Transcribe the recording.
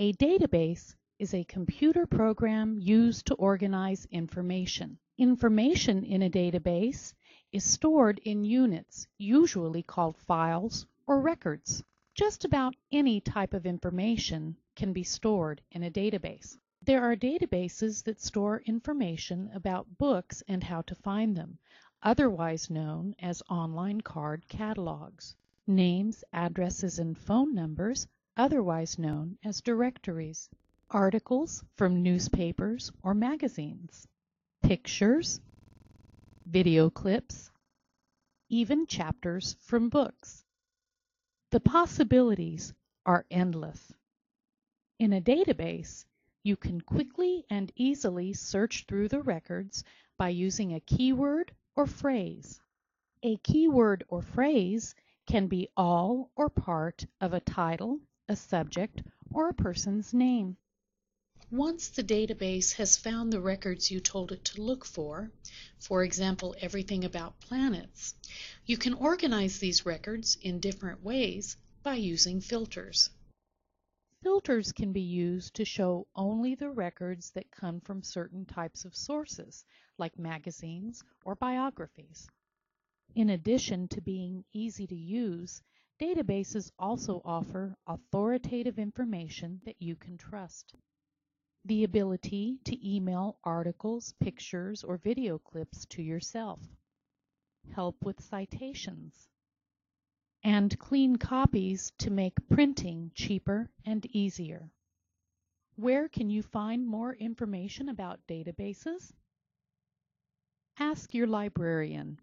A database is a computer program used to organize information. Information in a database is stored in units, usually called files or records. Just about any type of information can be stored in a database. There are databases that store information about books and how to find them, otherwise known as online card catalogs. Names, addresses, and phone numbers, otherwise known as directories. Articles from newspapers or magazines. Pictures, video clips, even chapters from books. The possibilities are endless. In a database, you can quickly and easily search through the records by using a keyword or phrase. A keyword or phrase can be all or part of a title, a subject, or a person's name. Once the database has found the records you told it to look for, for example everything about planets, you can organize these records in different ways by using filters. Filters can be used to show only the records that come from certain types of sources, like magazines or biographies. In addition to being easy to use, databases also offer authoritative information that you can trust the ability to email articles, pictures, or video clips to yourself, help with citations, and clean copies to make printing cheaper and easier. Where can you find more information about databases? Ask your librarian.